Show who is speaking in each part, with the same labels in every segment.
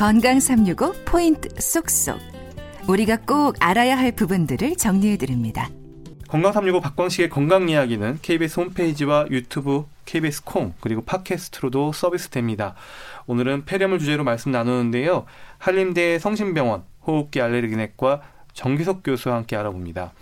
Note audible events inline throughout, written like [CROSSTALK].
Speaker 1: 건강 365 포인트 쏙쏙. 우리가 꼭 알아야 할 부분들을 정리해 드립니다.
Speaker 2: 건강 365 박광식의 건강 이야기는 KBS 홈페이지와 유튜브, KBS 콩 그리고 팟캐스트로도 서비스됩니다. 오늘은 폐렴을 주제로 말씀 나누는데요. 한림대 성심병원 호흡기 알레르기내과 정기석 교수와 함께 알아봅니다.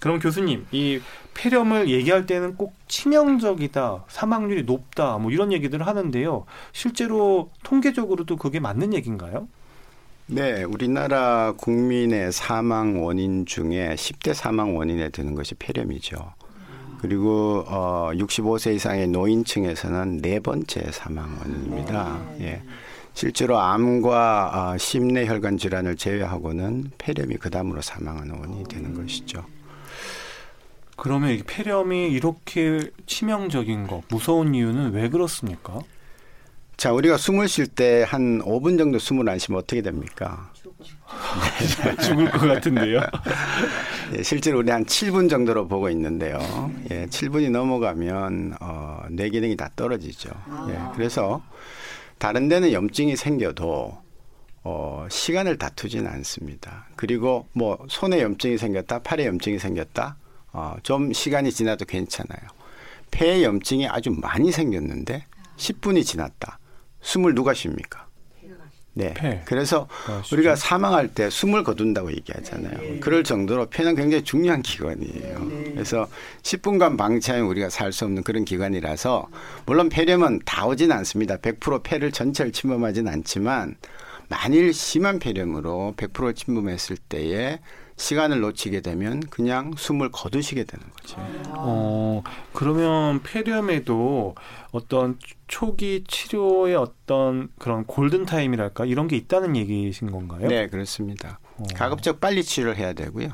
Speaker 2: 그럼 교수님, 이 폐렴을 얘기할 때는 꼭 치명적이다, 사망률이 높다, 뭐 이런 얘기들을 하는데요. 실제로 통계적으로도 그게 맞는 얘기인가요?
Speaker 3: 네, 우리나라 국민의 사망 원인 중에 10대 사망 원인에 드는 것이 폐렴이죠. 그리고 어 65세 이상의 노인층에서는 네 번째 사망 원인입니다. 예. 실제로 암과 어, 심내 혈관 질환을 제외하고는 폐렴이 그다음으로 사망하는 원인이 되는 것이죠.
Speaker 2: 그러면 이 폐렴이 이렇게 치명적인 거, 무서운 이유는 왜 그렇습니까?
Speaker 3: 자, 우리가 숨을 쉴 때 한 5분 정도 숨을 안 쉬면 어떻게 됩니까? [LAUGHS]
Speaker 2: 죽을 것 같은데요. [LAUGHS]
Speaker 3: 예, 실제로 우리 한 7분 정도로 보고 있는데요. 예, 7분이 넘어가면 어, 뇌 기능이 다 떨어지죠. 예, 그래서 다른 데는 염증이 생겨도 어, 시간을 다투지는 않습니다. 그리고 뭐 손에 염증이 생겼다, 팔에 염증이 생겼다, 어, 좀 시간이 지나도 괜찮아요. 폐에 염증이 아주 많이 생겼는데 10분이 지났다. 숨을 누가 쉽니까? 네.
Speaker 2: 폐.
Speaker 3: 그래서
Speaker 2: 아?
Speaker 3: 우리가 사망할 때 숨을 거둔다고 얘기하잖아요. 그럴 정도로 폐는 굉장히 중요한 기관이에요. 그래서 10분간 방치하면 우리가 살 수 없는 그런 기관이라서 물론 폐렴은 다 오진 않습니다. 100% 폐를 전체를 침범하진 않지만 만일 심한 폐렴으로 100% 침범했을 때에 시간을 놓치게 되면 그냥 숨을 거두시게 되는 거죠.
Speaker 2: 어, 그러면 폐렴에도 어떤 초기 치료의 어떤 그런 골든 타임이랄까 이런 게 있다는 얘기신 건가요?
Speaker 3: 네, 그렇습니다.
Speaker 2: 어.
Speaker 3: 가급적 빨리 치료를 해야 되고요.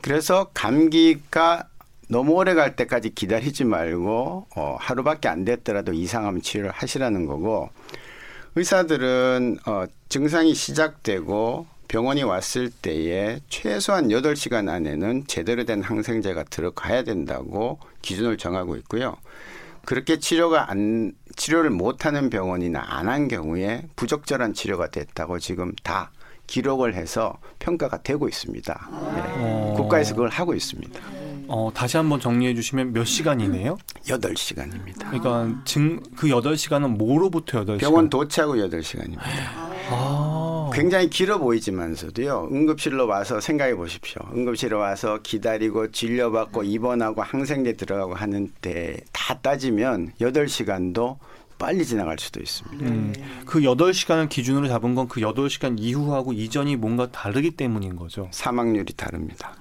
Speaker 3: 그래서 감기가 너무 오래 갈 때까지 기다리지 말고 어, 하루밖에 안 됐더라도 이상하면 치료를 하시라는 거고 의사들은 어, 증상이 시작되고 병원이 왔을 때에 최소한 8시간 안에는 제대로 된 항생제가 들어가야 된다고 기준을 정하고 있고요. 그렇게 치료가 안 치료를 못 하는 병원이나 안 한 경우에 부적절한 치료가 됐다고 지금 다 기록을 해서 평가가 되고 있습니다. 예.
Speaker 2: 어.
Speaker 3: 국가에서 그걸 하고 있습니다.
Speaker 2: 어, 다시 한번 정리해 주시면 몇 시간이네요?
Speaker 3: 8시간입니다.
Speaker 2: 그러니까 증, 그 8시간은 뭐로부터 8시간?
Speaker 3: 병원 도착후 8시간입니다.
Speaker 2: 아.
Speaker 3: 굉장히 길어 보이지만서도요. 응급실로 와서 생각해 보십시오. 응급실에 와서 기다리고 진료받고 입원하고 항생제 들어가고 하는 때다 따지면 8시간도 빨리 지나갈 수도 있습니다.
Speaker 2: 음, 그 8시간을 기준으로 잡은 건 그 8시간 이후하고 이전이 뭔가 다르기 때문인 거죠.
Speaker 3: 사망률이 다릅니다.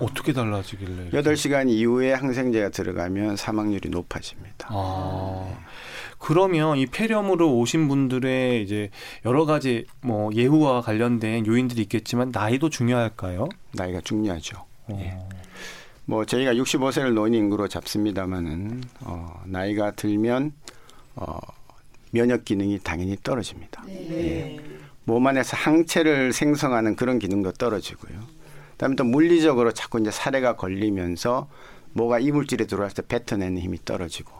Speaker 2: 어떻게 달라지길래? 이렇게?
Speaker 3: 8시간 이후에 항생제가 들어가면 사망률이 높아집니다.
Speaker 2: 아. 그러면 이 폐렴으로 오신 분들의 이제 여러 가지 뭐 예후와 관련된 요인들이 있겠지만 나이도 중요할까요?
Speaker 3: 나이가 중요하죠.
Speaker 2: 어.
Speaker 3: 예. 뭐 저희가 65세를 노인 인구로 잡습니다마는 어, 나이가 들면 어, 면역 기능이 당연히 떨어집니다. 예. 몸 안에서 항체를 생성하는 그런 기능도 떨어지고요. 그다음에 또 물리적으로 자꾸 이제 사례가 걸리면서 뭐가 이물질에 들어왔을 때 뱉어내는 힘이 떨어지고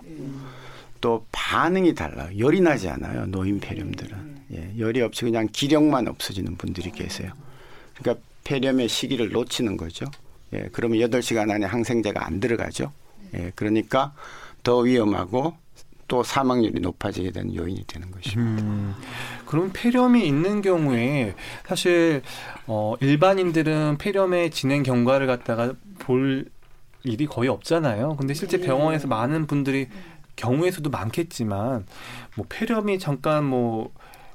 Speaker 3: 또 반응이 달라요. 열이 나지 않아요. 노인 폐렴들은 예, 열이 없이 그냥 기력만 없어지는 분들이 계세요. 그러니까 폐렴의 시기를 놓치는 거죠. 예, 그러면 8시간 안에 항생제가 안 들어가죠. 예, 그러니까 더 위험하고 또 사망률이 높아지게 되는 요인이 되는 것이죠.
Speaker 2: 음, 그럼 폐렴이 있는 경우에 사실 어, 일반인들은 폐렴의 진행 경과를 갖다가 볼 일이 거의 없잖아요. 근데 실제 병원에서 많은 분들이 경우의 수도 많겠지만 뭐 폐렴이 잠깐 뭐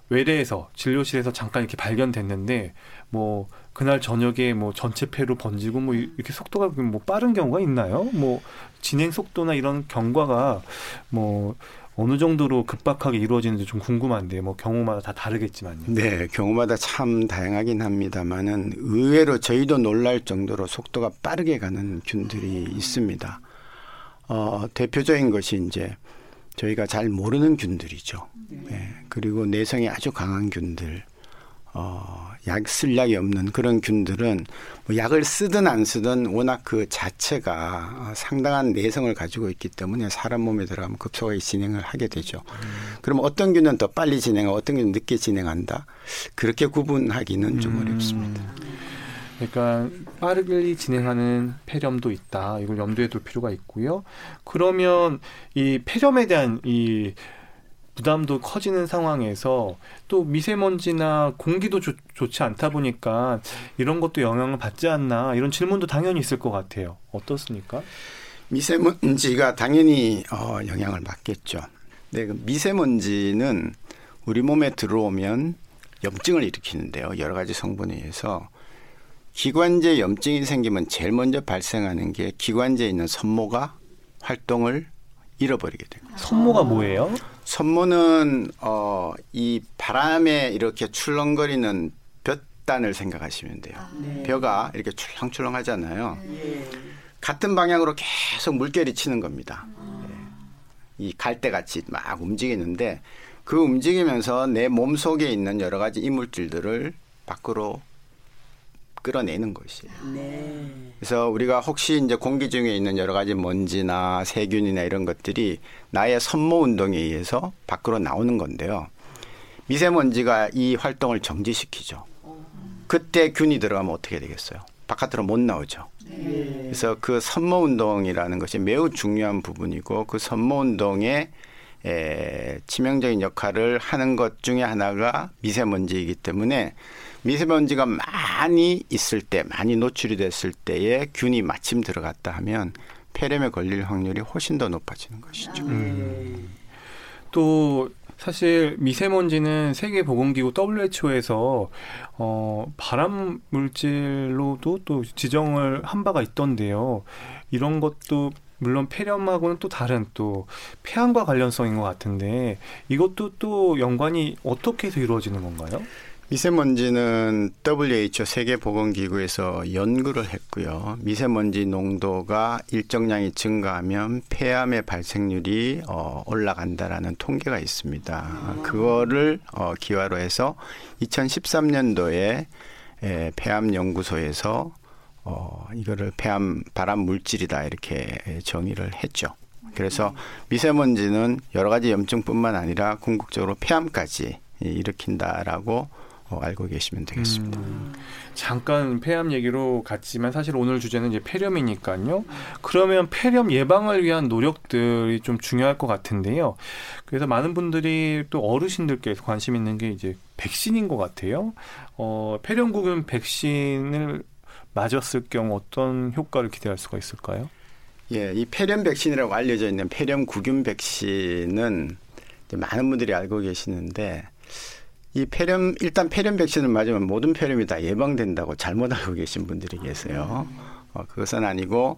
Speaker 2: 외래에서 진료실에서 잠깐 이렇게 발견됐는데 뭐 그날 저녁에 뭐 전체 폐로 번지고 뭐 이렇게 속도가 뭐 빠른 경우가 있나요? 뭐 진행 속도나 이런 경과가 뭐 어느 정도로 급박하게 이루어지는지 좀 궁금한데 뭐 경우마다 다 다르겠지만요.
Speaker 3: 네, 경우마다 참 다양하긴 합니다만은 의외로 저희도 놀랄 정도로 속도가 빠르게 가는 균들이 있습니다. 어, 대표적인 것이 이제 저희가 잘 모르는 균들이죠. 예, 그리고 내성이 아주 강한 균들. 어, 약 쓸 약이 없는 그런 균들은 뭐 약을 쓰든 안 쓰든 워낙 그 자체가 상당한 내성을 가지고 있기 때문에 사람 몸에 들어가면 급속하게 진행을 하게 되죠. 음. 그럼 어떤 균은 더 빨리 진행하고 어떤 균은 늦게 진행한다. 그렇게 구분하기는 좀 음. 어렵습니다.
Speaker 2: 그러니까 빠르게 진행하는 폐렴도 있다. 이걸 염두에 둘 필요가 있고요. 그러면 이 폐렴에 대한 이 부담도 커지는 상황에서 또 미세먼지나 공기도 조, 좋지 않다 보니까 이런 것도 영향을 받지 않나 이런 질문도 당연히 있을 것 같아요. 어떻습니까?
Speaker 3: 미세먼지가 당연히 어, 영향을 받겠죠. 네, 그 미세먼지는 우리 몸에 들어오면 염증을 일으키는데요. 여러 가지 성분에 의해서 기관지에 염증이 생기면 제일 먼저 발생하는 게 기관지에 있는 섬모가 활동을 잃어버리게 됩니다.
Speaker 2: 섬모가 뭐예요?
Speaker 3: 섬모는 어, 이 바람에 이렇게 출렁거리는 볕단을 생각하시면 돼요. 아, 네. 벼가 이렇게 출렁출렁 하잖아요. 네. 같은 방향으로 계속 물결이 치는 겁니다. 아. 네. 이 갈대같이 막 움직이는데 그 움직이면서 내 몸 속에 있는 여러 가지 이물질들을 밖으로 끌어내는 것이에요. 네. 그래서 우리가 혹시 이제 공기 중에 있는 여러 가지 먼지나 세균이나 이런 것들이 나의 선모 운동에 의해서 밖으로 나오는 건데요. 미세먼지가 이 활동을 정지시키죠. 그때 균이 들어가면 어떻게 되겠어요? 바깥으로 못 나오죠. 네. 그래서 그 선모 운동이라는 것이 매우 중요한 부분이고 그 선모 운동에 에, 치명적인 역할을 하는 것 중에 하나가 미세먼지이기 때문에 미세먼지가 많이 있을 때, 많이 노출이 됐을 때에 균이 마침 들어갔다 하면 폐렴에 걸릴 확률이 훨씬 더 높아지는 것이죠. 음.
Speaker 2: 또 사실 미세먼지는 세계보건기구 WHO에서 어, 발암 물질로도 또 지정을 한 바가 있던데요. 이런 것도 물론 폐렴하고는 또 다른 또 폐암과 관련성인 것 같은데 이것도 또 연관이 어떻게 해서 이루어지는 건가요?
Speaker 3: 미세먼지는 WHO 세계보건기구에서 연구를 했고요. 미세먼지 농도가 일정량이 증가하면 폐암의 발생률이 어, 올라간다라는 통계가 있습니다. 그거를 어, 기화로 해서 2013년도에 에, 폐암 연구소에서 어, 이거를 폐암 발암 물질이다 이렇게 정의를 했죠. 그래서 미세먼지는 여러 가지 염증뿐만 아니라 궁극적으로 폐암까지 일으킨다라고 어, 알고 계시면 되겠습니다. 음,
Speaker 2: 잠깐 폐암 얘기로 갔지만 사실 오늘 주제는 이제 폐렴이니까요. 그러면 폐렴 예방을 위한 노력들이 좀 중요할 것 같은데요. 그래서 많은 분들이 또 어르신들께서 관심 있는 게 이제 백신인 것 같아요. 어, 폐렴구균 백신을 맞았을 경우 어떤 효과를 기대할 수가 있을까요?
Speaker 3: 예, 이 폐렴 백신이라고 알려져 있는 폐렴 구균 백신은 많은 분들이 알고 계시는데 이 폐렴 일단 폐렴 백신을 맞으면 모든 폐렴이 다 예방된다고 잘못 알고 계신 분들이 계세요. 어, 그것은 아니고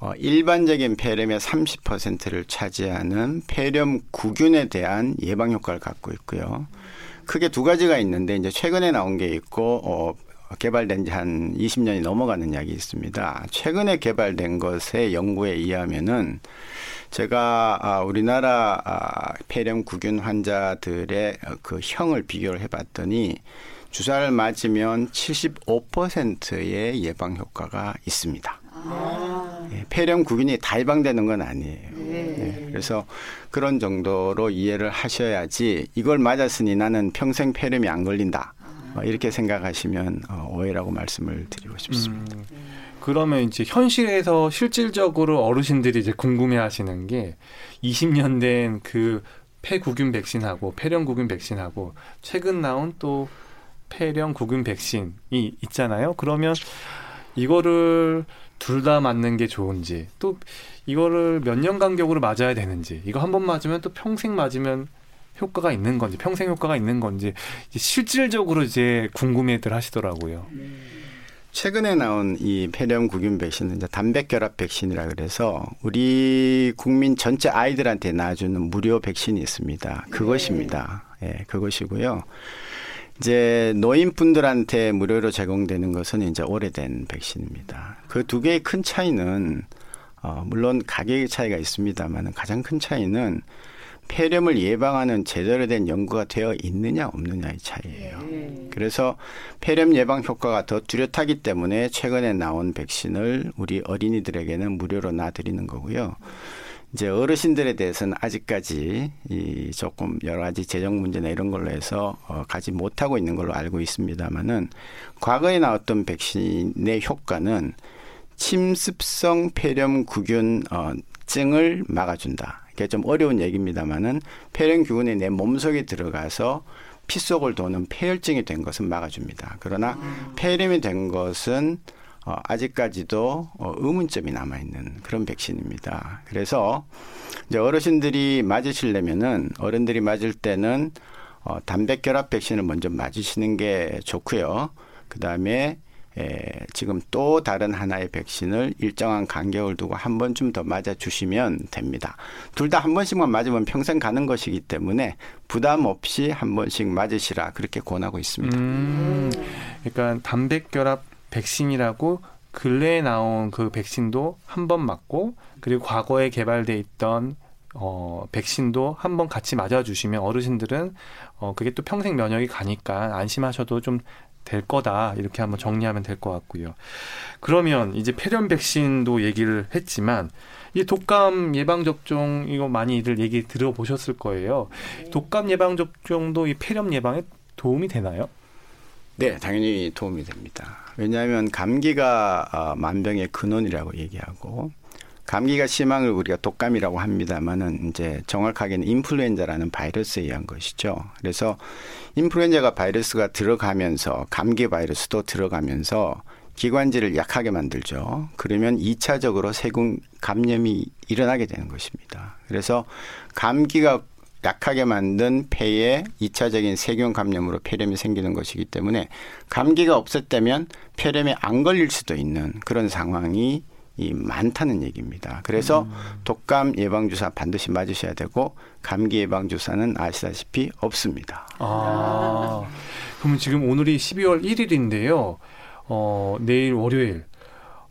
Speaker 3: 어, 일반적인 폐렴의 30%를 차지하는 폐렴 구균에 대한 예방 효과를 갖고 있고요. 크게 두 가지가 있는데 이제 최근에 나온 게 있고 어, 개발된 지 한 20년이 넘어가는 약이 있습니다. 최근에 개발된 것의 연구에 의하면은 제가 아, 우리나라 아, 폐렴 구균 환자들의 그 형을 비교를 해봤더니 주사를 맞으면 75%의 예방 효과가 있습니다. 아. 예, 폐렴 구균이 다 예방되는 건 아니에요. 네. 예, 그래서 그런 정도로 이해를 하셔야지 이걸 맞았으니 나는 평생 폐렴이 안 걸린다. 어, 이렇게 생각하시면 어, 오해라고 말씀을 드리고 싶습니다. 음.
Speaker 2: 그러면 이제 현실에서 실질적으로 어르신들이 이제 궁금해하시는 게 20년 된 그 폐구균 백신하고 폐렴구균 백신하고 최근 나온 또 폐렴 구균 백신이 있잖아요. 그러면 이거를 둘 다 맞는 게 좋은지 또 이거를 몇 년 간격으로 맞아야 되는지 이거 한 번 맞으면 또 평생 맞으면 효과가 있는 건지 평생 효과가 있는 건지 실질적으로 이제 궁금해들 하시더라고요. 음.
Speaker 3: 최근에 나온 이 폐렴 구균 백신은 이제 단백 결합 백신이라 그래서 우리 국민 전체 아이들한테 놔주는 무료 백신이 있습니다. 그것입니다. 예, 네, 그것이고요. 이제 노인분들한테 무료로 제공되는 것은 이제 오래된 백신입니다. 그 두 개의 큰 차이는 어, 물론 가격의 차이가 있습니다만 가장 큰 차이는 폐렴을 예방하는 제대로 된 연구가 되어 있느냐 없느냐의 차이예요. 네. 그래서 폐렴 예방 효과가 더 뚜렷하기 때문에 최근에 나온 백신을 우리 어린이들에게는 무료로 놔드리는 거고요. 이제 어르신들에 대해서는 아직까지 이 조금 여러 가지 재정 문제나 이런 걸로 해서 어, 가지 못하고 있는 걸로 알고 있습니다만은 과거에 나왔던 백신의 효과는 침습성 폐렴 구균 어, 증을 막아준다. 이게 좀 어려운 얘기입니다만은 폐렴 균이 내 몸속에 들어가서 피 속을 도는 폐혈증이 된 것은 막아줍니다. 그러나 음. 폐렴이 된 것은 어, 아직까지도 어, 의문점이 남아 있는 그런 백신입니다. 그래서 이제 어르신들이 맞으시려면은 어른들이 맞을 때는 어, 단백 결합 백신을 먼저 맞으시는 게 좋고요. 그 다음에 에, 지금 또 다른 하나의 백신을 일정한 간격을 두고 한 번쯤 더 맞아 주시면 됩니다. 둘 다 한 번씩만 맞으면 평생 가는 것이기 때문에 부담 없이 한 번씩 맞으시라 그렇게 권하고 있습니다. 음,
Speaker 2: 그러니까 단백 결합 백신이라고 근래에 나온 그 백신도 한 번 맞고 그리고 과거에 개발돼 있던 어, 백신도 한번 같이 맞아주시면 어르신들은 어, 그게 또 평생 면역이 가니까 안심하셔도 좀 될 거다 이렇게 한번 정리하면 될 것 같고요. 그러면 이제 폐렴 백신도 얘기를 했지만 이 독감 예방 접종 이거 많이들 얘기 들어보셨을 거예요. 네. 독감 예방 접종도 이 폐렴 예방에 도움이 되나요?
Speaker 3: 네, 당연히 도움이 됩니다. 왜냐하면 감기가 어, 만병의 근원이라고 얘기하고 감기가 심한 걸 우리가 독감이라고 합니다만은 이제 정확하게는 인플루엔자라는 바이러스에 의한 것이죠. 그래서 인플루엔자가 바이러스가 들어가면서 감기 바이러스도 들어가면서 기관지를 약하게 만들죠. 그러면 2차적으로 세균 감염이 일어나게 되는 것입니다. 그래서 감기가 약하게 만든 폐에 2차적인 세균 감염으로 폐렴이 생기는 것이기 때문에 감기가 없었다면 폐렴에 안 걸릴 수도 있는 그런 상황이 이 많다는 얘기입니다. 그래서 음. 독감 예방 주사 반드시 맞으셔야 되고 감기 예방 주사는 아시다시피 없습니다. 아.
Speaker 2: 그러면 지금 오늘이 12월 1일인데요. 어, 내일 월요일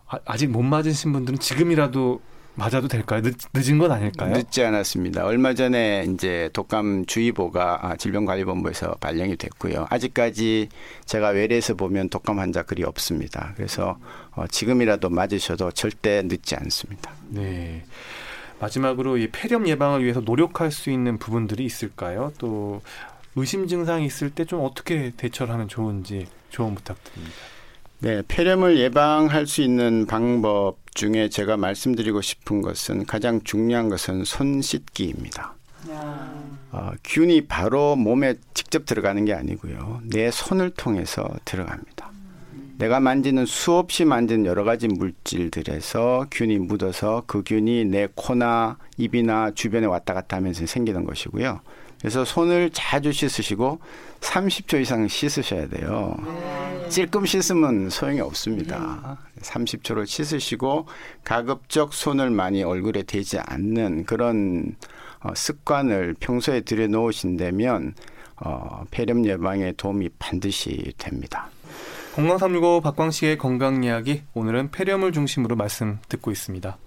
Speaker 2: 아, 아직 못 맞으신 분들은 지금이라도 맞아도 될까요? 늦, 늦은 건 아닐까요?
Speaker 3: 늦지 않았습니다. 얼마 전에 이제 독감 주의보가 아, 질병관리본부에서 발령이 됐고요. 아직까지 제가 외래에서 보면 독감 환자 글이 없습니다. 그래서 어, 지금이라도 맞으셔도 절대 늦지 않습니다. 네.
Speaker 2: 마지막으로 이 폐렴 예방을 위해서 노력할 수 있는 부분들이 있을까요? 또 의심 증상이 있을 때 좀 어떻게 대처를 하면 좋은지 조언 부탁드립니다.
Speaker 3: 네, 폐렴을 예방할 수 있는 방법 중에 제가 말씀드리고 싶은 것은 가장 중요한 것은 손 씻기입니다. 어, 균이 바로 몸에 직접 들어가는 게 아니고요. 내 손을 통해서 들어갑니다. 내가 만지는 수없이 만든 여러 가지 물질들에서 균이 묻어서 그 균이 내 코나 입이나 주변에 왔다 갔다 하면서 생기는 것이고요. 그래서 손을 자주 씻으시고 30초 이상 씻으셔야 돼요. 네. 찔끔 씻으면 소용이 없습니다. 30초를 씻으시고 가급적 손을 많이 얼굴에 대지 않는 그런 어, 습관을 평소에 들여놓으신다면 어, 폐렴 예방에 도움이 반드시 됩니다.
Speaker 2: 건강365 박광식의 건강 이야기 오늘은 폐렴을 중심으로 말씀 듣고 있습니다.